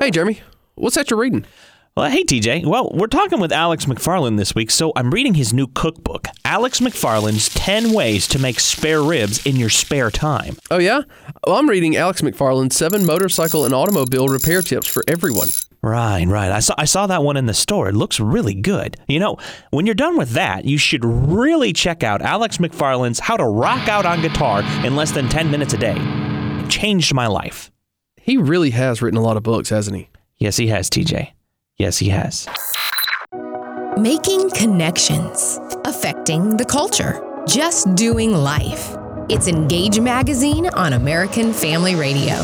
Hey, Jeremy, what's that you're reading? Well, hey, TJ. Well, we're talking with Alex McFarland this week, so I'm reading his new cookbook, Alex McFarland's 10 Ways to Make Spare Ribs in Your Spare Time. Oh, yeah? Well, I'm reading Alex McFarland's Seven Motorcycle and Automobile Repair Tips for Everyone. Right, right. I saw I saw that one in the store. It looks really good. You know, when you're done with that, you should really check out Alex McFarland's How to Rock Out on Guitar in Less Than 10 Minutes a Day. It changed my life. He really has written a lot of books, hasn't he? Yes, he has, TJ. Yes, he has. Making connections, affecting the culture, just doing life. It's Engage Magazine on American Family Radio.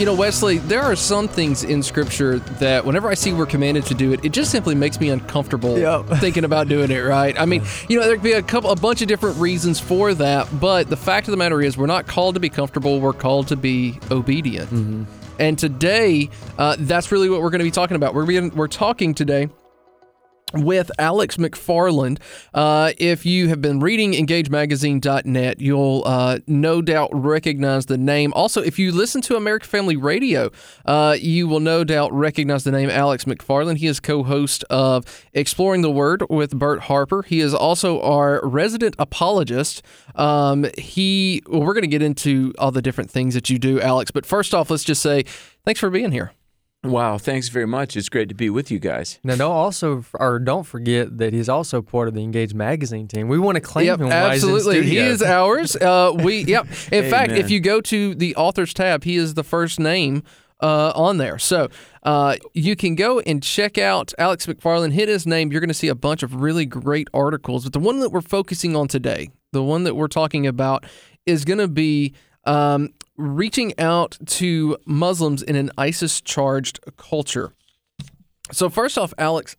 You know, Wesley, there are some things in Scripture that whenever I see we're commanded to do it, it just simply makes me uncomfortable Yep. thinking about doing it. Right? I mean, you know, there could be a couple, a bunch of different reasons for that, but the fact of the matter is, we're not called to be comfortable. We're called to be obedient. And today, uh, that's really what we're going to be talking about. We're being, we're talking today with Alex McFarland. Uh, if you have been reading EngageMagazine.net, you'll uh, no doubt recognize the name. Also, if you listen to American Family Radio, uh, you will no doubt recognize the name Alex McFarland. He is co-host of Exploring the Word with Bert Harper. He is also our resident apologist. Um, he, well, we're going to get into all the different things that you do, Alex. But first off, let's just say thanks for being here. Wow, thanks very much. It's great to be with you guys. Now, don't also or don't forget that he's also part of the Engage magazine team. We want to claim Yep, him. while he's absolutely. He is ours. Uh, we yep. In fact, if you go to the authors tab, he is the first name uh, on there. So uh, you can go and check out Alex McFarland. Hit his name. You're going to see a bunch of really great articles. But the one that we're focusing on today, the one that we're talking about, is going to be. Um, reaching out to Muslims in an ISIS charged culture. So, first off, Alex,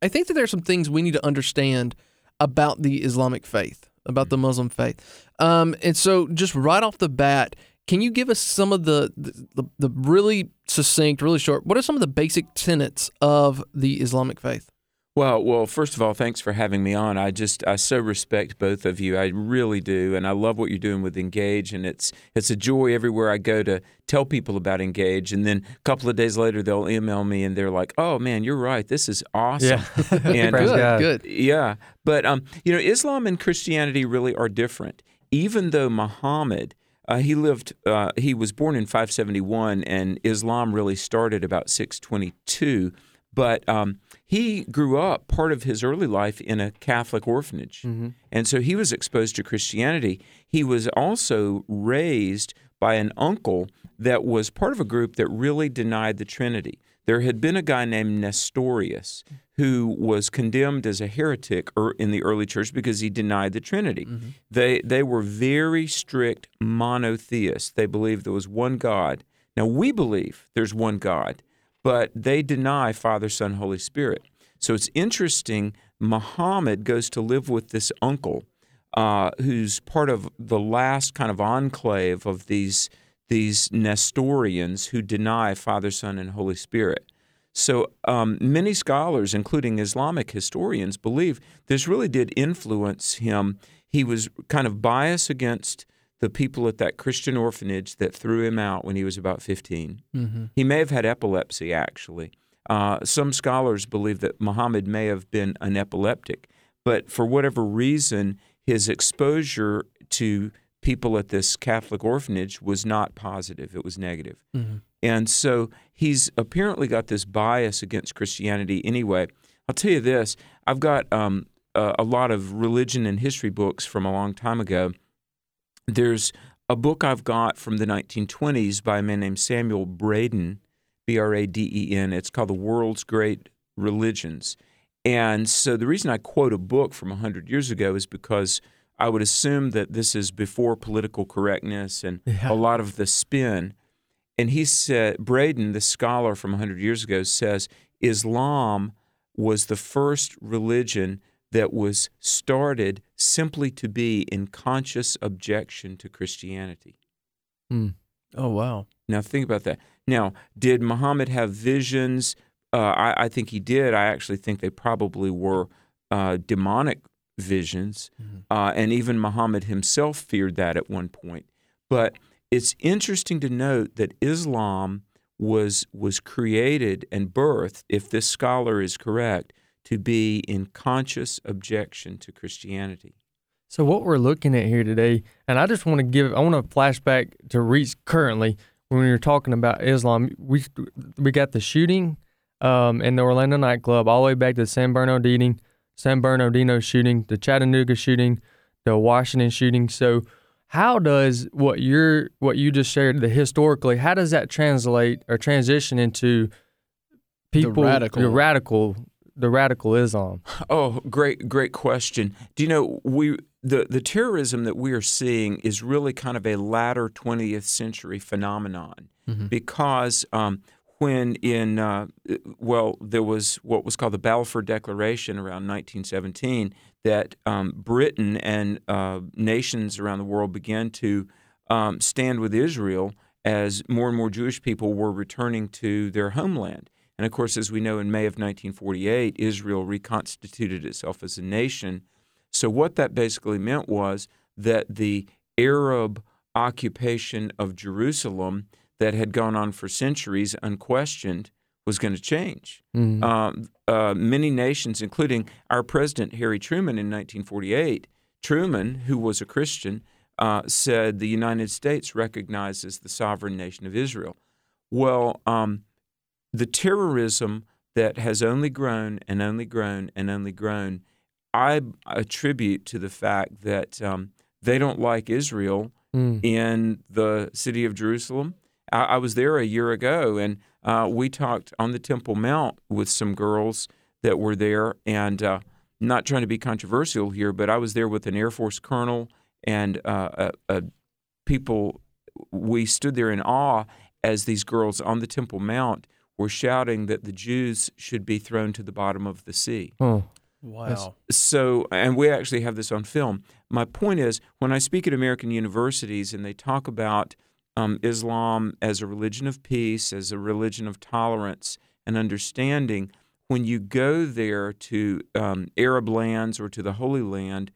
I think that there's some things we need to understand about the Islamic faith, about the Muslim faith. Um, and so, just right off the bat, can you give us some of the, the the really succinct, really short? What are some of the basic tenets of the Islamic faith? Well, well, first of all, thanks for having me on. I just I so respect both of you. I really do, and I love what you're doing with Engage, and it's it's a joy everywhere I go to tell people about Engage, and then a couple of days later they'll email me and they're like, "Oh man, you're right. This is awesome." Yeah. and good, God. good. Yeah, but um, you know, Islam and Christianity really are different. Even though Muhammad, uh, he lived, uh, he was born in 571, and Islam really started about 622. But um, he grew up part of his early life in a Catholic orphanage, and so he was exposed to Christianity. He was also raised by an uncle that was part of a group that really denied the Trinity. There had been a guy named Nestorius who was condemned as a heretic er- in the early church because he denied the Trinity. They they were very strict monotheists. They believed there was one God. Now we believe there's one God, but they deny Father, Son, Holy Spirit. So it's interesting. Muhammad goes to live with this uncle, uh, who's part of the last kind of enclave of these these Nestorians who deny Father, Son, and Holy Spirit. So um, many scholars, including Islamic historians, believe this really did influence him. He was kind of biased against the people at that Christian orphanage that threw him out when he was about 15. He may have had epilepsy, actually. Uh, some scholars believe that Muhammad may have been an epileptic, but for whatever reason, his exposure to people at this Catholic orphanage was not positive, it was negative. And so he's apparently got this bias against Christianity anyway. I'll tell you this I've got um, a, a lot of religion and history books from a long time ago. There's a book I've got from the 1920s by a man named Samuel Braden, B R A D E N. It's called The World's Great Religions. And so the reason I quote a book from 100 years ago is because I would assume that this is before political correctness and a lot of the spin. And he said, Braden, the scholar from 100 years ago, says Islam was the first religion that was started simply to be in conscious objection to Christianity. Oh wow. Now, think about that. Now, did Muhammad have visions? Uh, I, I think he did. I actually think they probably were uh, demonic visions. Uh, and even Muhammad himself feared that at one point. But it's interesting to note that Islam was was created and birthed, if this scholar is correct, to be in conscious objection to Christianity. So what we're looking at here today, and I just want to give, I want to flashback to reach currently when we were talking about Islam. We we got the shooting um, in the Orlando nightclub all the way back to the San Bernardino, San Bernardino shooting, the Chattanooga shooting, the Washington shooting. So how does what you're what you just shared, the historically, how does that translate or transition into people radical. the radical the radical Islam? Oh, great, great question. Do you know we the the terrorism that we are seeing is really kind of a latter 20th century phenomenon because um, when in uh, well there was what was called the Balfour Declaration around 1917 that um, Britain and uh, nations around the world began to um, stand with Israel as more and more Jewish people were returning to their homeland. And of course, as we know, in May of 1948, Israel reconstituted itself as a nation. So, what that basically meant was that the Arab occupation of Jerusalem that had gone on for centuries unquestioned was going to change. Um, uh, many nations, including our president, Harry Truman, in 1948, Truman, who was a Christian, uh, said the United States recognizes the sovereign nation of Israel. Well, um, the terrorism that has only grown and only grown and only grown, I attribute to the fact that um, they don't like Israel in the city of Jerusalem. I, I was there a year ago, and uh, we talked on the Temple Mount with some girls that were there, and uh, not trying to be controversial here, but I was there with an Air Force colonel and uh, a, a people. We stood there in awe as these girls on the Temple Mount were shouting that the Jews should be thrown to the bottom of the sea. Oh, Wow. So, and we actually have this on film. My point is, when I speak at American universities and they talk about um, Islam as a religion of peace, as a religion of tolerance and understanding, when you go there to um, Arab lands or to the Holy Land,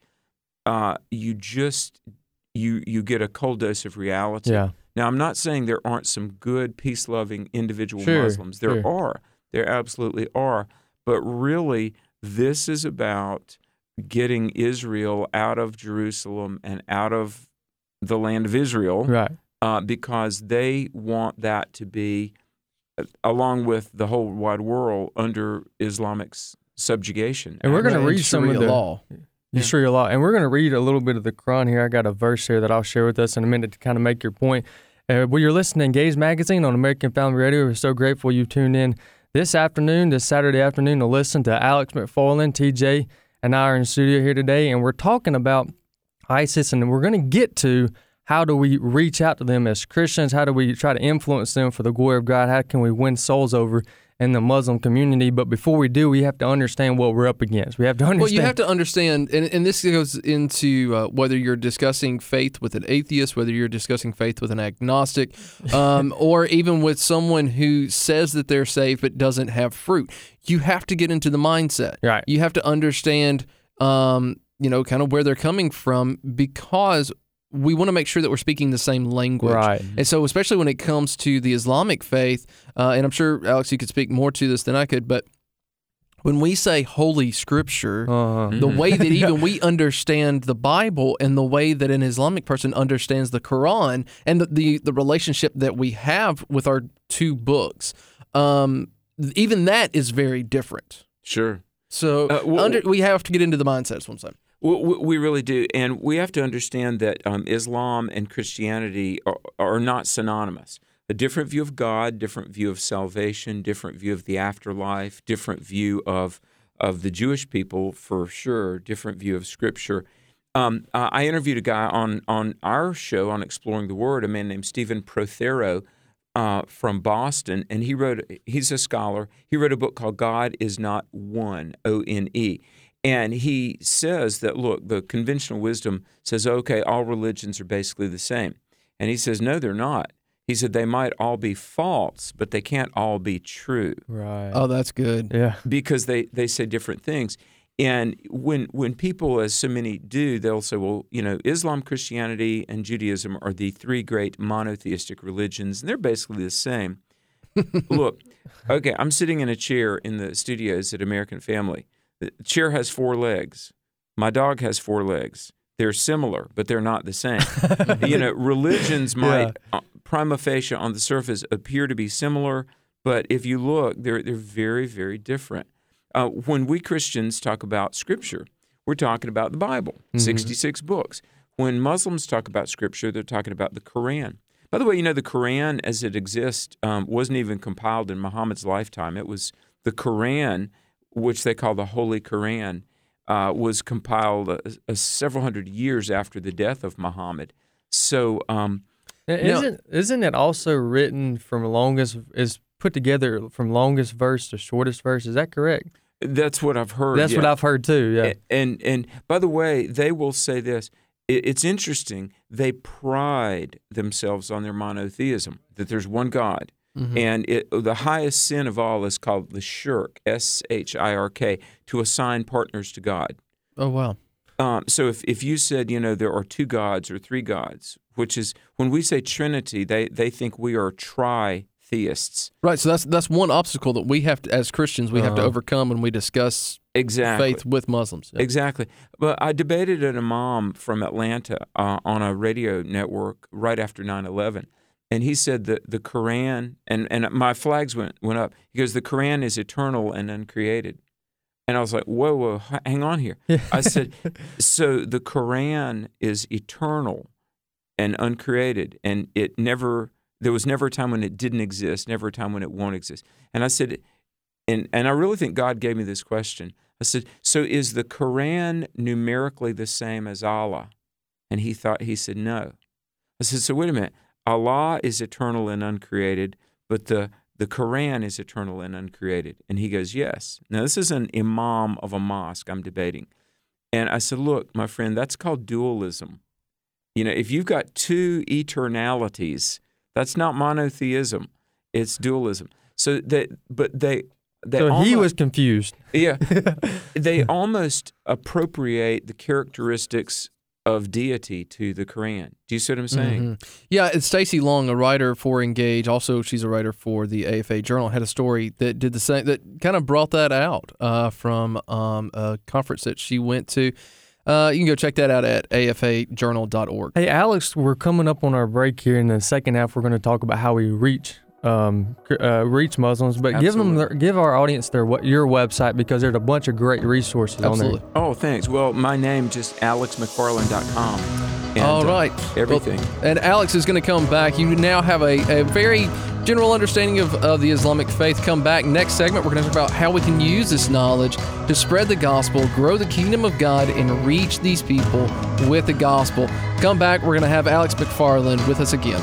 uh, you just you you get a cold dose of reality. yeah. Now, I'm not saying there aren't some good, peace loving individual Sure, Muslims. There sure. are. There absolutely are. But really, this is about getting Israel out of Jerusalem and out of the land of Israel Right. uh, because they want that to be, uh, along with the whole wide world, under Islamic subjugation. And we're going to read some of Sharia the law. You sure a lot. And we're going to read a little bit of the Quran here. I got a verse here that I'll share with us in a minute to kind of make your point. Uh, well, you're listening to Engage Magazine on American Family Radio. We're so grateful you tuned in this afternoon, this Saturday afternoon, to listen to Alex McFarland, TJ, and I are in the studio here today. And we're talking about ISIS, and we're going to get to how do we reach out to them as Christians? How do we try to influence them for the glory of God? How can we win souls over in the Muslim community? But before we do, we have to understand what we're up against. We have to understand. Well, you have to understand, and, and this goes into uh, whether you're discussing faith with an atheist, whether you're discussing faith with an agnostic, um, or even with someone who says that they're saved but doesn't have fruit. You have to get into the mindset. Right. You have to understand, um, you know, kind of where they're coming from because we want to make sure that we're speaking the same language. Right. And so, especially when it comes to the Islamic faith, uh, and I'm sure Alex, you could speak more to this than I could, but when we say Holy Scripture, Uh-huh. the way that even we understand the Bible and the way that an Islamic person understands the Quran and the the, the relationship that we have with our two books, um, even that is very different. Sure. So Uh, well- under, we have to get into the mindset. That's what I'm saying. We, really do, and we have to understand that um, Islam and Christianity are, are not synonymous. A different view of God, different view of salvation, different view of the afterlife, different view of of the Jewish people for sure, different view of Scripture. Um, I interviewed a guy on on our show on Exploring the Word, a man named Stephen Prothero uh, from Boston, and he wrote. He's a scholar. He wrote a book called "God Is Not One," O N E, and he says that look, the conventional wisdom says, okay, all religions are basically the same, and he says, no, they're not. He said they might all be false, but they can't all be true Right. Oh, that's good. yeah. because they, they say different things. And when when people, as so many do, they'll say, well, you know, Islam, Christianity, and Judaism are the three great monotheistic religions, and they're basically the same. Look, okay, I'm sitting in a chair in the studios at American Family. The chair has four legs. My dog has four legs. They're similar, but they're not the same. you know, religions might uh, prima facie on the surface appear to be similar, but if you look, they're they're very very different. Uh, when we Christians talk about Scripture, we're talking about the Bible, 66 books. When Muslims talk about Scripture, they're talking about the Quran. By the way, you know, the Quran as it exists um, wasn't even compiled in Muhammad's lifetime. It was the Quran, which they call the Holy Quran, uh, was compiled uh, uh, several hundred years after the death of Muhammad. So, um, Isn't isn't it also written from longest is put together from longest verse to shortest verse? Is that correct? that's what I've heard. That's what. I've heard too. Yeah. A- And and by the way, they will say this. It's interesting. They pride themselves on their monotheism that there's one God, and it, the highest sin of all is called the shirk, S H I R K, to assign partners to God. Oh wow. Um, so if, if you said, you know, there are two gods or three gods, which is when we say Trinity, they, they think we are tri-theists. Right. So that's that's one obstacle that we have to, as Christians, we have to overcome when we discuss Exactly. faith with Muslims. Yeah. Exactly. But I debated an imam from Atlanta uh, on a radio network right after 9 11. And he said that the Quran, and, and my flags went, went up. He goes, The Quran is eternal and uncreated. And I was like, Whoa, whoa, hang on here. I said, So the Quran is eternal and uncreated, and it never, there was never a time when it didn't exist, never a time when it won't exist. And I said, and and I really think God gave me this question. I said, "So is the Quran numerically the same as Allah?" And he thought he said no. I said, "So wait a minute. Allah is eternal and uncreated, but the the Quran is eternal and uncreated." And he goes, "Yes." Now this is an imam of a mosque I'm debating. And I said, "Look, my friend, that's called dualism. You know, if you've got two eternalities, that's not monotheism. It's dualism. So that but they they So he was confused. yeah. they almost appropriate the characteristics of deity to the Quran. Do you see what I'm saying? Mhm. Yeah, it's Stacy Long, a writer for Engage. Also, she's a writer for the AFA Journal. Had a story that did the same. That kind of brought that out uh, from um, a conference that she went to. Uh, you can go check that out at afajournal.org. Hey, Alex, we're coming up on our break here. In the second half, we're going to talk about how we reach um, uh, reach Muslims. But give them, their, give our audience their what your website because there's a bunch of great resources Absolutely. on there. Oh, thanks. Well, my name just alexmcfarland.com. And, All uh, everything. Well, and Alex is going to come back. You now have a, a very general understanding of, of the Islamic faith. Come back next segment. We're going to talk about how we can use this knowledge to spread the gospel, grow the kingdom of God, and reach these people with the gospel. Come back. We're going to have Alex McFarland with us again.